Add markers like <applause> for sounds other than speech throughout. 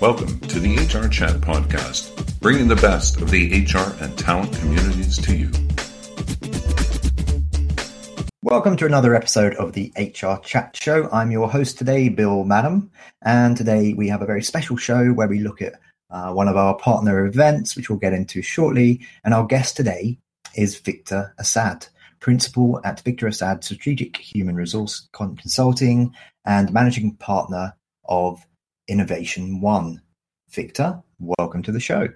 Welcome to the HR Chat Podcast, bringing the best of the HR and talent communities to you. Welcome to another episode of the HR Chat Show. I'm your host today, Bill Banham, and today we have a very special show where we look at uh, one of our partner events, which we'll get into shortly. And our guest today is Victor Assad, Principal at Victor Assad Strategic Human Resource Consulting and Managing Partner of Innovation One. Victor, welcome to the show.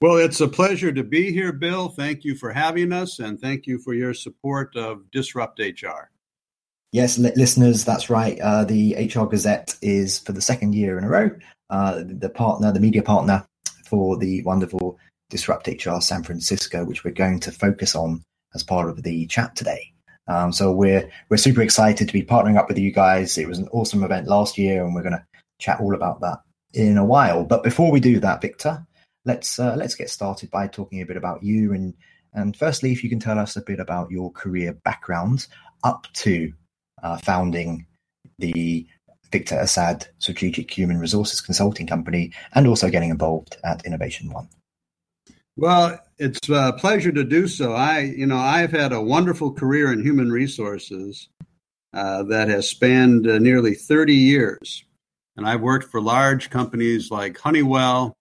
Well, it's a pleasure to be here, Bill. Thank you for having us, and thank you for your support of Disrupt HR. Yes, li- listeners, that's right. Uh, the HR Gazette is for the second year in a row uh, the partner, the media partner for the wonderful Disrupt HR San Francisco, which we're going to focus on as part of the chat today. Um, so we're we're super excited to be partnering up with you guys. It was an awesome event last year, and we're going to chat all about that in a while. But before we do that, Victor, let's uh, let's get started by talking a bit about you and and firstly, if you can tell us a bit about your career background up to uh, founding the Victor Assad Strategic Human Resources Consulting Company and also getting involved at Innovation One. Well, it's a pleasure to do so. I, you know, I've had a wonderful career in human resources uh, that has spanned uh, nearly 30 years. And I've worked for large companies like Honeywell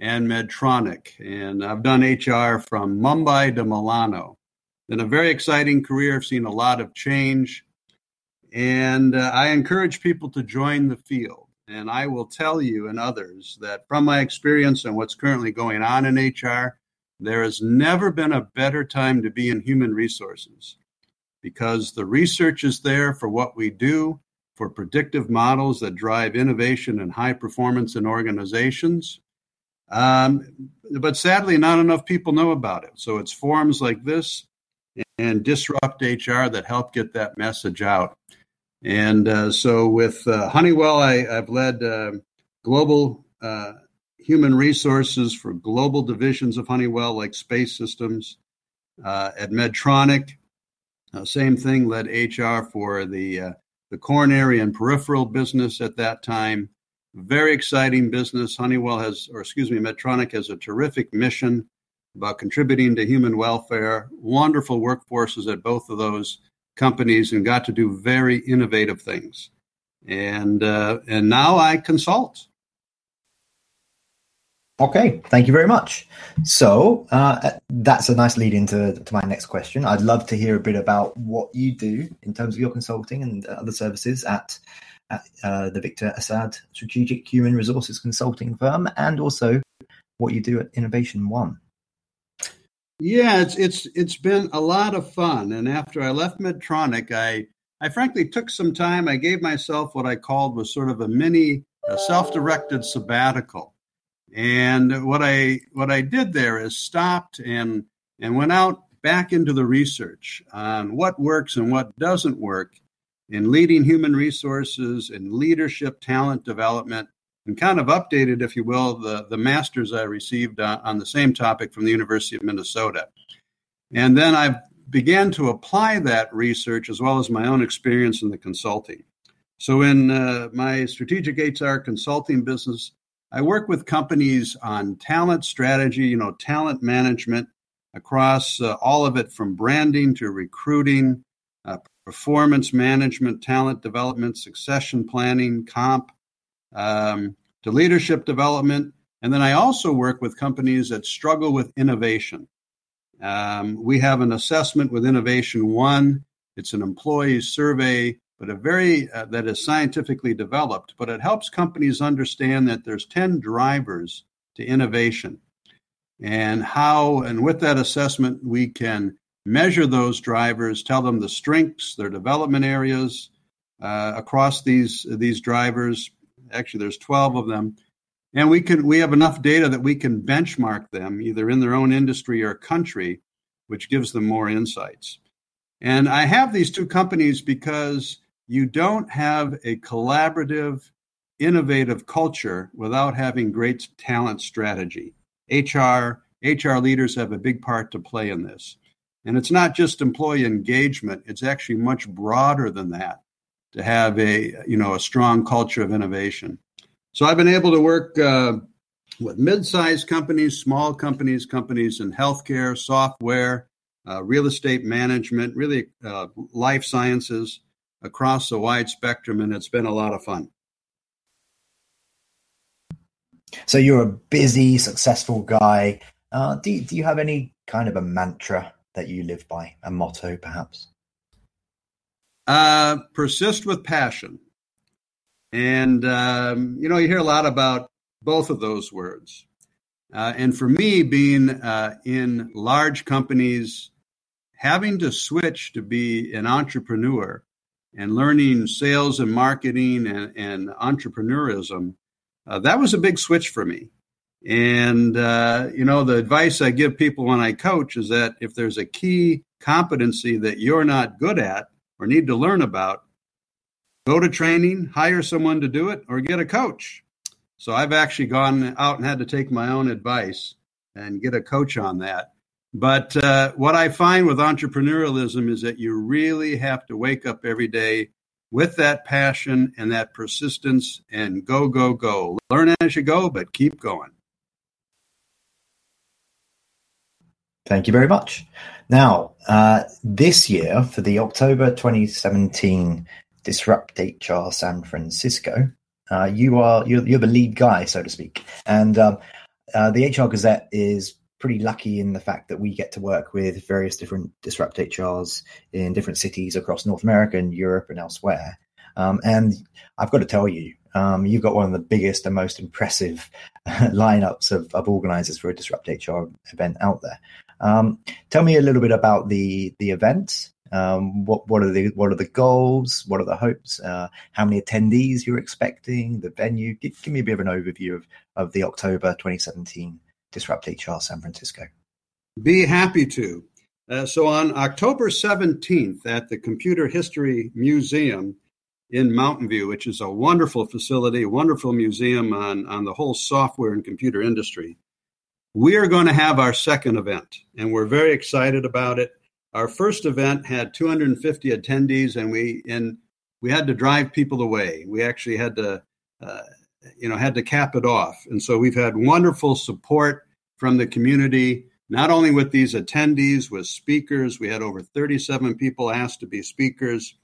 and Medtronic. And I've done HR from Mumbai to Milano. Been a very exciting career. I've seen a lot of change. And uh, I encourage people to join the field. And I will tell you and others that from my experience and what's currently going on in HR, there has never been a better time to be in human resources because the research is there for what we do, for predictive models that drive innovation and high performance in organizations. Um, but sadly, not enough people know about it. So it's forums like this and Disrupt HR that help get that message out. And uh, so with uh, Honeywell, I, have led uh, global uh, human resources for global divisions of Honeywell, like space systems. Uh, at Medtronic, uh, same thing, led HR for the, the coronary and peripheral business at that time. Very exciting business. Honeywell has, or excuse me, Medtronic has a terrific mission about contributing to human welfare. Wonderful workforces at both of those companies and got to do very innovative things. And uh, and now I consult. Okay, thank you very much. So uh, that's a nice lead into to my next question. I'd love to hear a bit about what you do in terms of your consulting and other services at, at uh, the Victor Assad Strategic Human Resources Consulting Firm, and also what you do at Innovation One. Yeah, it's it's it's been a lot of fun. And after I left Medtronic, I I frankly took some time. I gave myself what I called was sort of a mini a self-directed sabbatical. And what I what I did there is stopped and and went out back into the research on what works and what doesn't work in leading human resources and leadership talent development and kind of updated, if you will, the, the master's I received on, on the same topic from the University of Minnesota. And then I began to apply that research as well as my own experience in the consulting. So, in uh, my strategic HR consulting business, I work with companies on talent strategy, you know, talent management across uh, all of it from branding to recruiting, uh, performance management, talent development, succession planning, comp, um, to leadership development. And then I also work with companies that struggle with innovation. Um, we have an assessment with Innovation One. It's an employee survey, but a very uh, that is scientifically developed. But it helps companies understand that there's ten drivers to innovation, and how. And with that assessment, we can measure those drivers, tell them the strengths, their development areas uh, across these these drivers, Actually, there's 12 of them. And we can we have enough data that we can benchmark them either in their own industry or country, which gives them more insights. And I have these two companies because you don't have a collaborative, innovative culture without having great talent strategy. HR HR leaders have a big part to play in this. And it's not just employee engagement, it's actually much broader than that to have a you know a strong culture of innovation. So I've been able to work uh, with mid-sized companies, small companies, companies in healthcare, software, uh, real estate management, really uh, life sciences across a wide spectrum, and it's been a lot of fun. So you're a busy, successful guy. Uh, do, do you have any kind of a mantra that you live by, a motto perhaps? Uh, persist with passion. And, um, you know, you hear a lot about both of those words. Uh, and for me, being uh, in large companies, having to switch to be an entrepreneur and learning sales and marketing and, and entrepreneurism, uh, that was a big switch for me. And, uh, you know, the advice I give people when I coach is that if there's a key competency that you're not good at or need to learn about, go to training, hire someone to do it, or get a coach. So I've actually gone out and had to take my own advice and get a coach on that. But uh, what I find with entrepreneurialism is that you really have to wake up every day with that passion and that persistence and go, go, go. Learn as you go, but keep going. Thank you very much. Now, uh, this year for the October 2017 Disrupt HR San Francisco, uh, you are you're, you're, the lead guy, so to speak, and um, uh, the HR Gazette is pretty lucky in the fact that we get to work with various different disrupt HRs in different cities across North America and Europe and elsewhere. Um, and I've got to tell you, um, you've got one of the biggest and most impressive <laughs> lineups of, of organizers for a disrupt HR event out there. Um, tell me a little bit about the the event. Um, what what are the what are the goals? What are the hopes? Uh, how many attendees you're expecting? The venue? Give, give me a bit of an overview of of the October 2017 Disrupt HR San Francisco? Be happy to. Uh, so on October 17th at the Computer History Museum in Mountain View, which is a wonderful facility, wonderful museum on, on the whole software and computer industry, we are going to have our second event, and we're very excited about it. Our first event had 250 attendees, and we and we had to drive people away. We actually had to uh, you know, had to cap it off. And so we've had wonderful support from the community, not only with these attendees, with speakers. We had over 37 people asked to be speakers,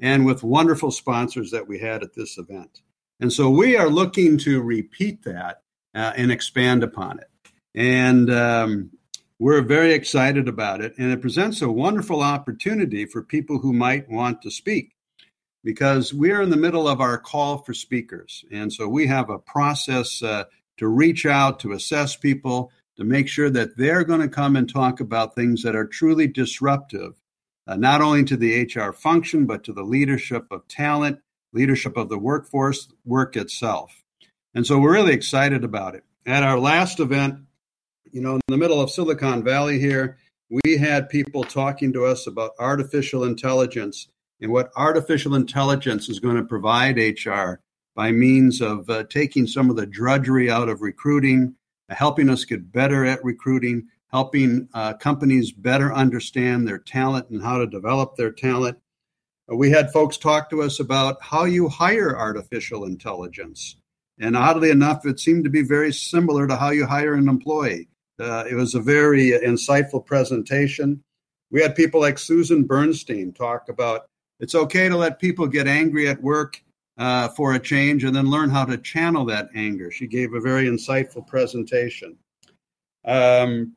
and with wonderful sponsors that we had at this event. And so we are looking to repeat that uh, and expand upon it. And um, we're very excited about it. And it presents a wonderful opportunity for people who might want to speak because we're in the middle of our call for speakers. And so we have a process uh, to reach out, to assess people, to make sure that they're going to come and talk about things that are truly disruptive, uh, not only to the HR function, but to the leadership of talent, leadership of the workforce, work itself. And so we're really excited about it. At our last event, you know, in the middle of Silicon Valley here, we had people talking to us about artificial intelligence and what artificial intelligence is going to provide HR by means of uh, taking some of the drudgery out of recruiting, uh, helping us get better at recruiting, helping uh, companies better understand their talent and how to develop their talent. Uh, we had folks talk to us about how you hire artificial intelligence. And oddly enough, it seemed to be very similar to how you hire an employee. Uh, it was a very insightful presentation. We had people like Susan Bernstein talk about it's okay to let people get angry at work uh, for a change and then learn how to channel that anger. She gave a very insightful presentation. Um,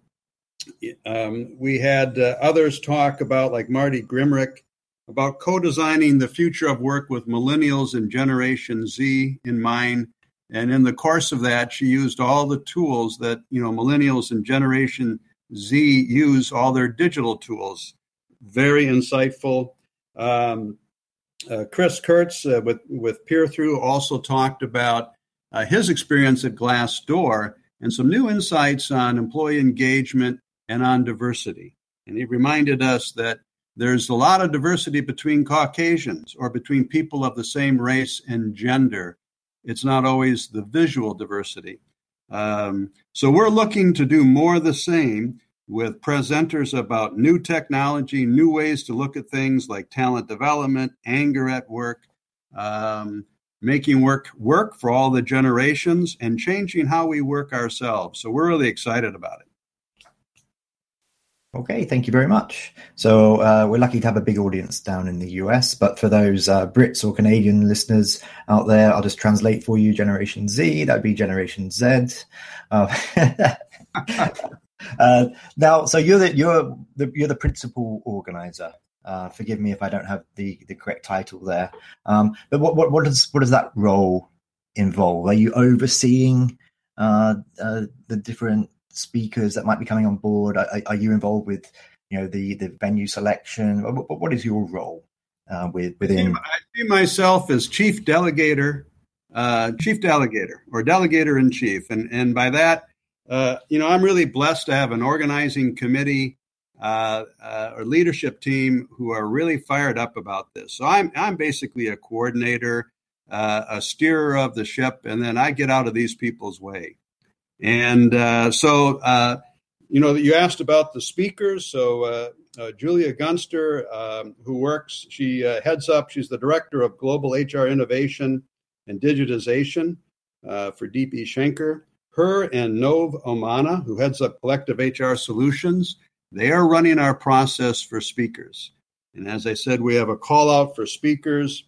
um, we had uh, others talk about, like Marty Grimrick, about co designing the future of work with millennials and Generation Z in mind. And in the course of that, she used all the tools that you know millennials and Generation Z use, all their digital tools. Very insightful. Um, uh, Chris Kurtz uh, with with PeerThrough also talked about uh, his experience at Glassdoor and some new insights on employee engagement and on diversity. And he reminded us that there's a lot of diversity between Caucasians or between people of the same race and gender. It's not always the visual diversity. Um, so we're looking to do more of the same with presenters about new technology, new ways to look at things like talent development, anger at work, um, making work work for all the generations and changing how we work ourselves. So we're really excited about it. Okay, thank you very much. So uh, we're lucky to have a big audience down in the US, but for those uh, Brits or Canadian listeners out there, I'll just translate for you Generation Z. That'd be Generation Z. Uh, <laughs> <laughs> uh now, so you're the you're the you're the principal organizer. Uh, forgive me if I don't have the, the correct title there. Um, but what, what what does what does that role involve? Are you overseeing uh, the different speakers that might be coming on board? Are, are you involved with you know the the venue selection? What, what is your role uh, with within? I see myself as chief delegator, uh, chief delegator, or delegator in chief, and and by that, uh, you know, I'm really blessed to have an organizing committee. Uh, uh, or leadership team who are really fired up about this. So I'm I'm basically a coordinator, uh, a steerer of the ship, and then I get out of these people's way. And uh, so, you know, you asked about the speakers. So Julia Gunster, um, who works, she heads up, she's the director of global HR innovation and digitization for DB Schenker. Her and Nov Omana, who heads up collective HR solutions, they are running our process for speakers. And as I said, we have a call out for speakers.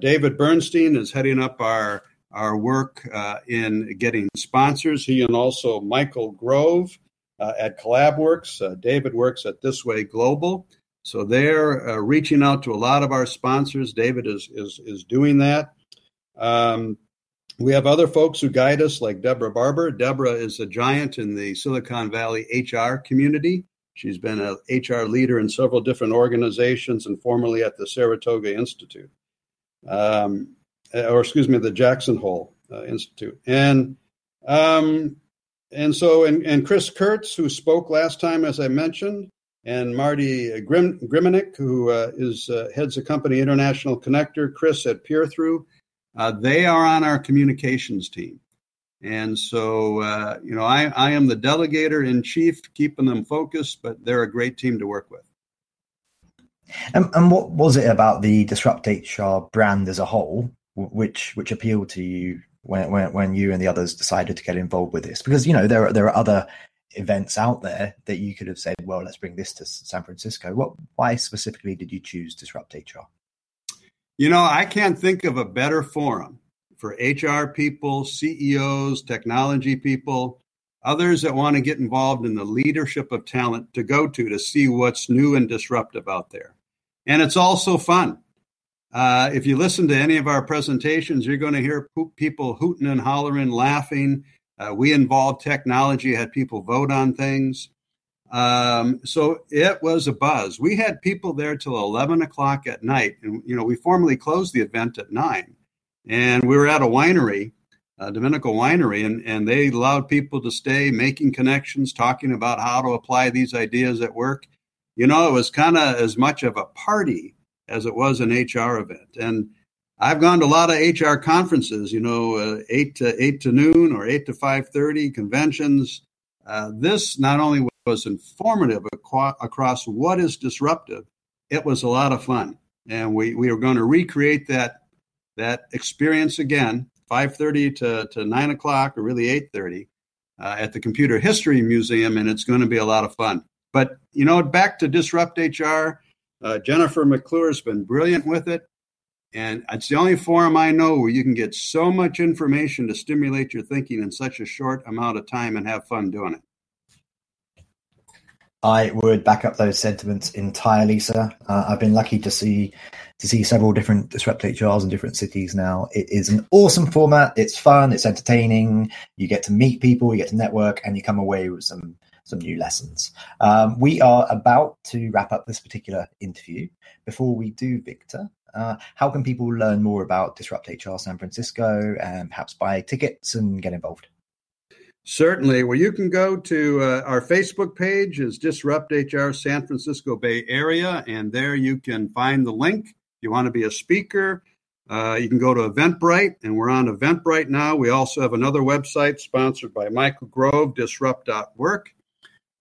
David Bernstein is heading up our our work uh, in getting sponsors. He and also Michael Grove uh, at CollabWorks. Uh, David works at This Way Global. So they're uh, reaching out to a lot of our sponsors. David is, is, is doing that. Um, we have other folks who guide us, like Deborah Barber. Deborah is a giant in the Silicon Valley HR community. She's been an HR leader in several different organizations and formerly at the Saratoga Institute. Um, uh, or excuse me, the Jackson Hole uh, Institute. And um, and so and, and Chris Kurtz, who spoke last time, as I mentioned, and Marty Grim, Griminick, who uh, is uh, heads a company International Connector, Chris at PeerThrough, uh, they are on our communications team. And so, uh, you know, I, I am the delegator in chief, keeping them focused, but they're a great team to work with. And, and what was it about the Disrupt HR brand as a whole which which appealed to you when, when when you and the others decided to get involved with this? Because you know there are, there are other events out there that you could have said, well, let's bring this to San Francisco. What why specifically did you choose Disrupt HR? You know, I can't think of a better forum for HR people, CEOs, technology people, others that want to get involved in the leadership of talent to go to to see what's new and disruptive out there. And it's also fun. Uh, if you listen to any of our presentations, you're going to hear people hooting and hollering, laughing. Uh, we involved technology, had people vote on things. Um, so it was a buzz. We had people there till 11 o'clock at night. And, you know, we formally closed the event at nine. And we were at a winery, a Dominical winery, and, and they allowed people to stay making connections, talking about how to apply these ideas at work. You know, it was kind of as much of a party as it was an HR event. And I've gone to a lot of HR conferences, you know, uh, eight to eight to noon or eight to five thirty conventions. Uh, this not only was informative across what is disruptive, it was a lot of fun, and we we are going to recreate that that experience again, five thirty to to nine o'clock or really eight thirty. Uh, at the Computer History Museum, and it's going to be a lot of fun. But you know, back to Disrupt HR, uh, Jennifer McClure has been brilliant with it. And it's the only forum I know where you can get so much information to stimulate your thinking in such a short amount of time and have fun doing it. I would back up those sentiments entirely, sir. Uh, I've been lucky to see to see several different disrupt HRs in different cities now. It is an awesome format. It's fun. It's entertaining. You get to meet people. You get to network, and you come away with some some new lessons. Um, we are about to wrap up this particular interview. Before we do, Victor, uh, how can people learn more about Disrupt HR San Francisco and perhaps buy tickets and get involved? Certainly. Well, you can go to uh, our Facebook page is Disrupt HR San Francisco Bay Area, and there you can find the link. If you want to be a speaker, uh, you can go to Eventbrite, and we're on Eventbrite now. We also have another website sponsored by Michael Grove, disrupt.work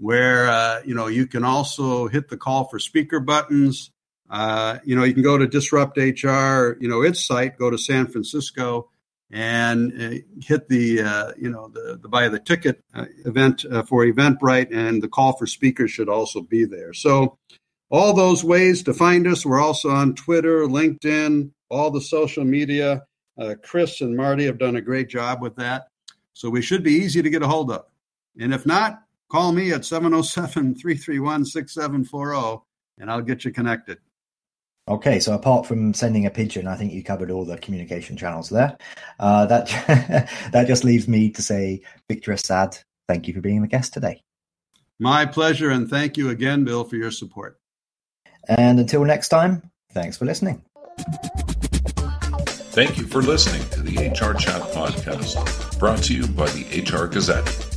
where uh, you know you can also hit the call for speaker buttons. Uh, you know, you can go to Disrupt HR, you know, its site, go to San Francisco and hit the, uh, you know, the, the buy the ticket uh, event uh, for Eventbrite and the call for speakers should also be there. So all those ways to find us. We're also on Twitter, LinkedIn, all the social media. Uh, Chris and Marty have done a great job with that. So we should be easy to get a hold of. And if not, call me at 707 331 6740 and I'll get you connected. Okay, so apart from sending a pigeon, I think you covered all the communication channels there. Uh, that <laughs> that just leaves me to say, Victor Assad, thank you for being the guest today. My pleasure, and thank you again, Bill, for your support. And until next time, thanks for listening. Thank you for listening to the HR Chat Podcast, brought to you by the HR Gazette.